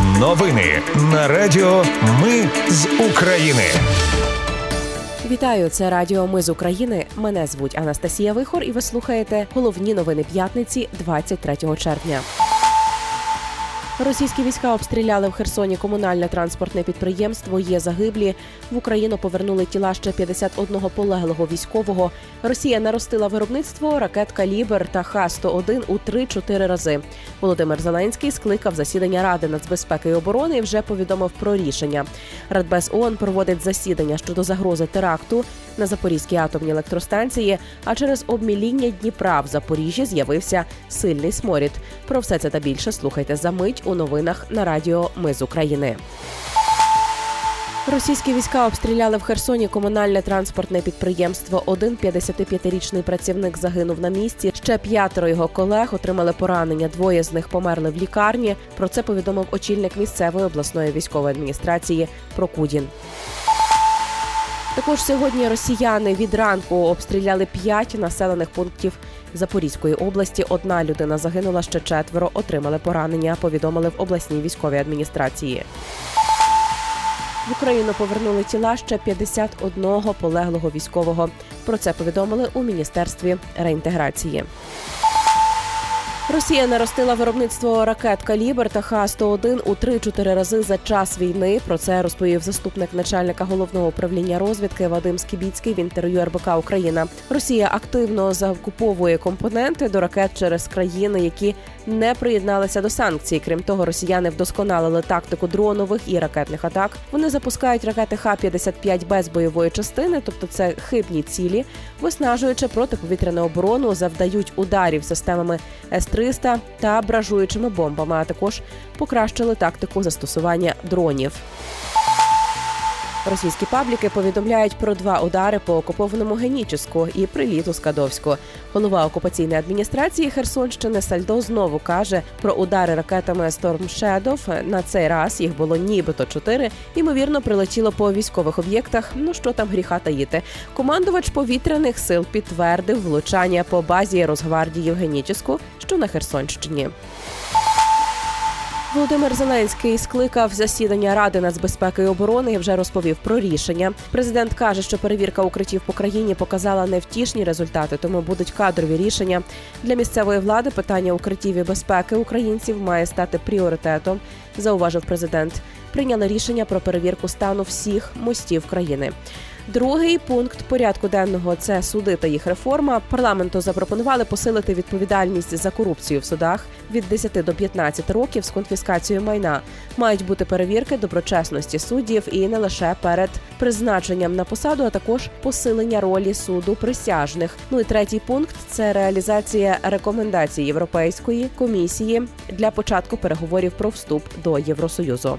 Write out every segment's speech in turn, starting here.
Новини на Радіо Ми з України. Вітаю, це Радіо Ми з України. Мене звуть Анастасія Вихор, і ви слухаєте головні новини п'ятниці 23 червня. Російські війська обстріляли в Херсоні комунальне транспортне підприємство. Є загиблі. В Україну повернули тіла ще 51 полеглого військового. Росія наростила виробництво ракет «Калібр» та Х-101 у 3-4 рази. Володимир Зеленський скликав засідання Ради нацбезпеки і оборони і вже повідомив про рішення. Радбез ООН проводить засідання щодо загрози теракту на Запорізькій атомній електростанції. А через обміління Дніпра в Запоріжжі з'явився сильний сморід. Про все це та більше слухайте за мить у новинах на Радіо Ми з України. Російські війська обстріляли в Херсоні комунальне транспортне підприємство. Один 55-річний працівник загинув на місці. Ще п'ятеро його колег отримали поранення. Двоє з них померли в лікарні. Про це повідомив очільник місцевої обласної військової адміністрації Прокудін. Також сьогодні росіяни від ранку обстріляли п'ять населених пунктів Запорізької області. Одна людина загинула, ще четверо отримали поранення. Повідомили в обласній військовій адміністрації. В Україну повернули тіла ще 51 полеглого військового. Про це повідомили у міністерстві реінтеграції. Росія наростила виробництво ракет «Калібр» та Х-101 у 3-4 рази за час війни. Про це розповів заступник начальника головного управління розвідки Вадим Скібіцький в інтерв'ю РБК Україна. Росія активно закуповує компоненти до ракет через країни, які не приєдналися до санкцій. Крім того, росіяни вдосконалили тактику дронових і ракетних атак. Вони запускають ракети Х-55 без бойової частини, тобто це хибні цілі, виснажуючи протиповітряну оборону, завдають ударів системами С-300 та бражуючими бомбами. А також покращили тактику застосування дронів. Російські пабліки повідомляють про два удари по окупованому Геніческу і приліт у Скадовську. Голова окупаційної адміністрації Херсонщини Сальдо знову каже про удари ракетами Storm Shadow. На цей раз їх було нібито чотири. Ймовірно, прилетіло по військових об'єктах. Ну що там гріха таїти. Командувач повітряних сил підтвердив влучання по базі Росгвардії в Геніческу, що на Херсонщині. Володимир Зеленський скликав засідання Ради нацбезпеки і оборони і вже розповів про рішення. Президент каже, що перевірка укриттів по країні показала невтішні результати, тому будуть кадрові рішення для місцевої влади. Питання укриттів і безпеки українців має стати пріоритетом. Зауважив президент. Прийняли рішення про перевірку стану всіх мостів країни. Другий пункт порядку денного це суди та їх реформа. Парламенту запропонували посилити відповідальність за корупцію в судах від 10 до 15 років з конфіскацією майна. Мають бути перевірки доброчесності суддів і не лише перед призначенням на посаду, а також посилення ролі суду присяжних. Ну і третій пункт це реалізація рекомендацій Європейської комісії для початку переговорів про вступ до Євросоюзу.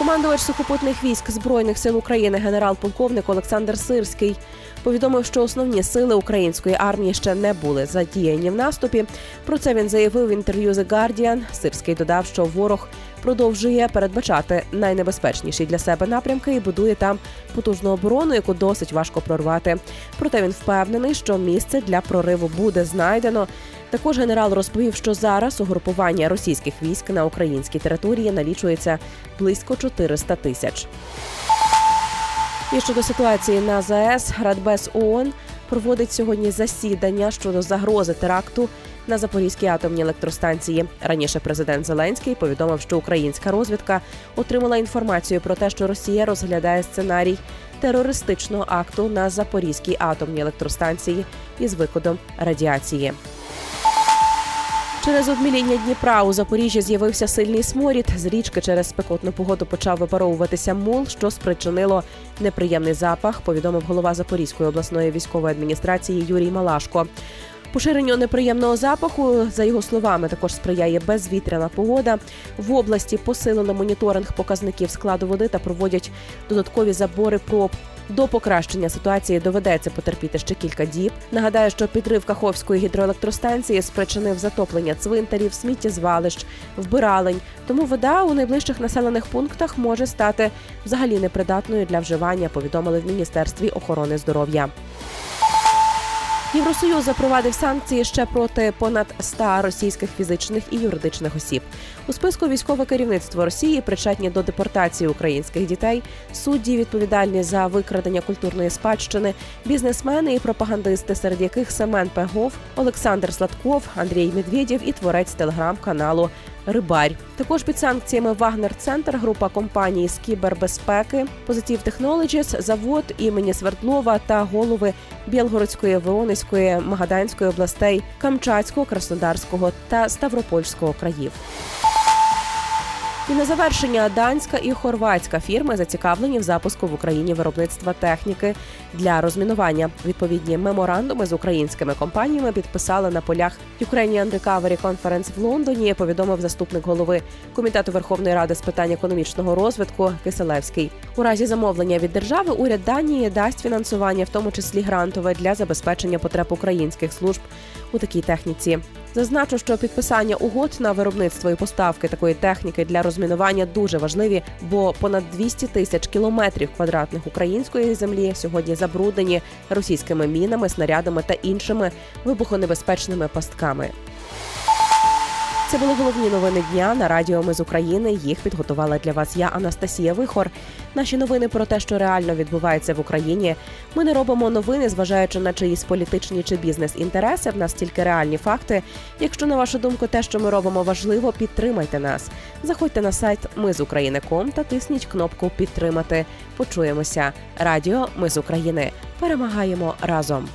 Командувач сухопутних військ збройних сил України, генерал-полковник Олександр Сирський, повідомив, що основні сили української армії ще не були задіяні в наступі. Про це він заявив в інтерв'ю The Guardian. Сирський додав, що ворог продовжує передбачати найнебезпечніші для себе напрямки і будує там потужну оборону, яку досить важко прорвати. Проте він впевнений, що місце для прориву буде знайдено. Також генерал розповів, що зараз угрупування російських військ на українській території налічується близько 400 тисяч. І щодо ситуації на ЗАЕС, Радбез ООН проводить сьогодні засідання щодо загрози теракту на Запорізькій атомній електростанції. Раніше президент Зеленський повідомив, що українська розвідка отримала інформацію про те, що Росія розглядає сценарій терористичного акту на Запорізькій атомній електростанції із викидом радіації. Через обміління Дніпра у Запоріжжі з'явився сильний сморід. З річки через спекотну погоду почав випаровуватися мул, що спричинило неприємний запах. Повідомив голова Запорізької обласної військової адміністрації Юрій Малашко. Поширенню неприємного запаху, за його словами, також сприяє безвітряна погода. В області посилили моніторинг показників складу води та проводять додаткові забори проб. До покращення ситуації доведеться потерпіти ще кілька діб. Нагадаю, що підрив Каховської гідроелектростанції спричинив затоплення цвинтарів, сміттєзвалищ, вбиралень. Тому вода у найближчих населених пунктах може стати взагалі непридатною для вживання. Повідомили в міністерстві охорони здоров'я. Євросоюз запровадив санкції ще проти понад 100 російських фізичних і юридичних осіб. У списку військове керівництво Росії причетні до депортації українських дітей, судді відповідальні за викрадення культурної спадщини, бізнесмени і пропагандисти, серед яких Семен Пегов, Олександр Сладков, Андрій Медведєв і творець телеграм-каналу Рибарь. Також під санкціями Вагнер Центр, група компаній з кібербезпеки, Positive Technologies, завод імені Свердлова та голови Білгородської, Воронезької, Магаданської областей, Камчатського, Краснодарського та Ставропольського країв. І на завершення данська і хорватська фірми зацікавлені в запуску в Україні виробництва техніки для розмінування. Відповідні меморандуми з українськими компаніями підписали на полях Ukrainian Recovery Conference в Лондоні. Повідомив заступник голови комітету Верховної Ради з питань економічного розвитку Киселевський. У разі замовлення від держави уряд Данії дасть фінансування, в тому числі грантове, для забезпечення потреб українських служб у такій техніці. Зазначу, що підписання угод на виробництво і поставки такої техніки для розмінування дуже важливі, бо понад 200 тисяч кілометрів квадратних української землі сьогодні забруднені російськими мінами, снарядами та іншими вибухонебезпечними пастками. Це були головні новини дня на радіо Ми з України. Їх підготувала для вас я, Анастасія Вихор. Наші новини про те, що реально відбувається в Україні. Ми не робимо новини, зважаючи на чиїсь політичні чи бізнес-інтереси. В нас тільки реальні факти. Якщо на вашу думку те, що ми робимо, важливо, підтримайте нас. Заходьте на сайт Ми з України.ком та тисніть кнопку Підтримати. Почуємося. Радіо Ми з України. Перемагаємо разом.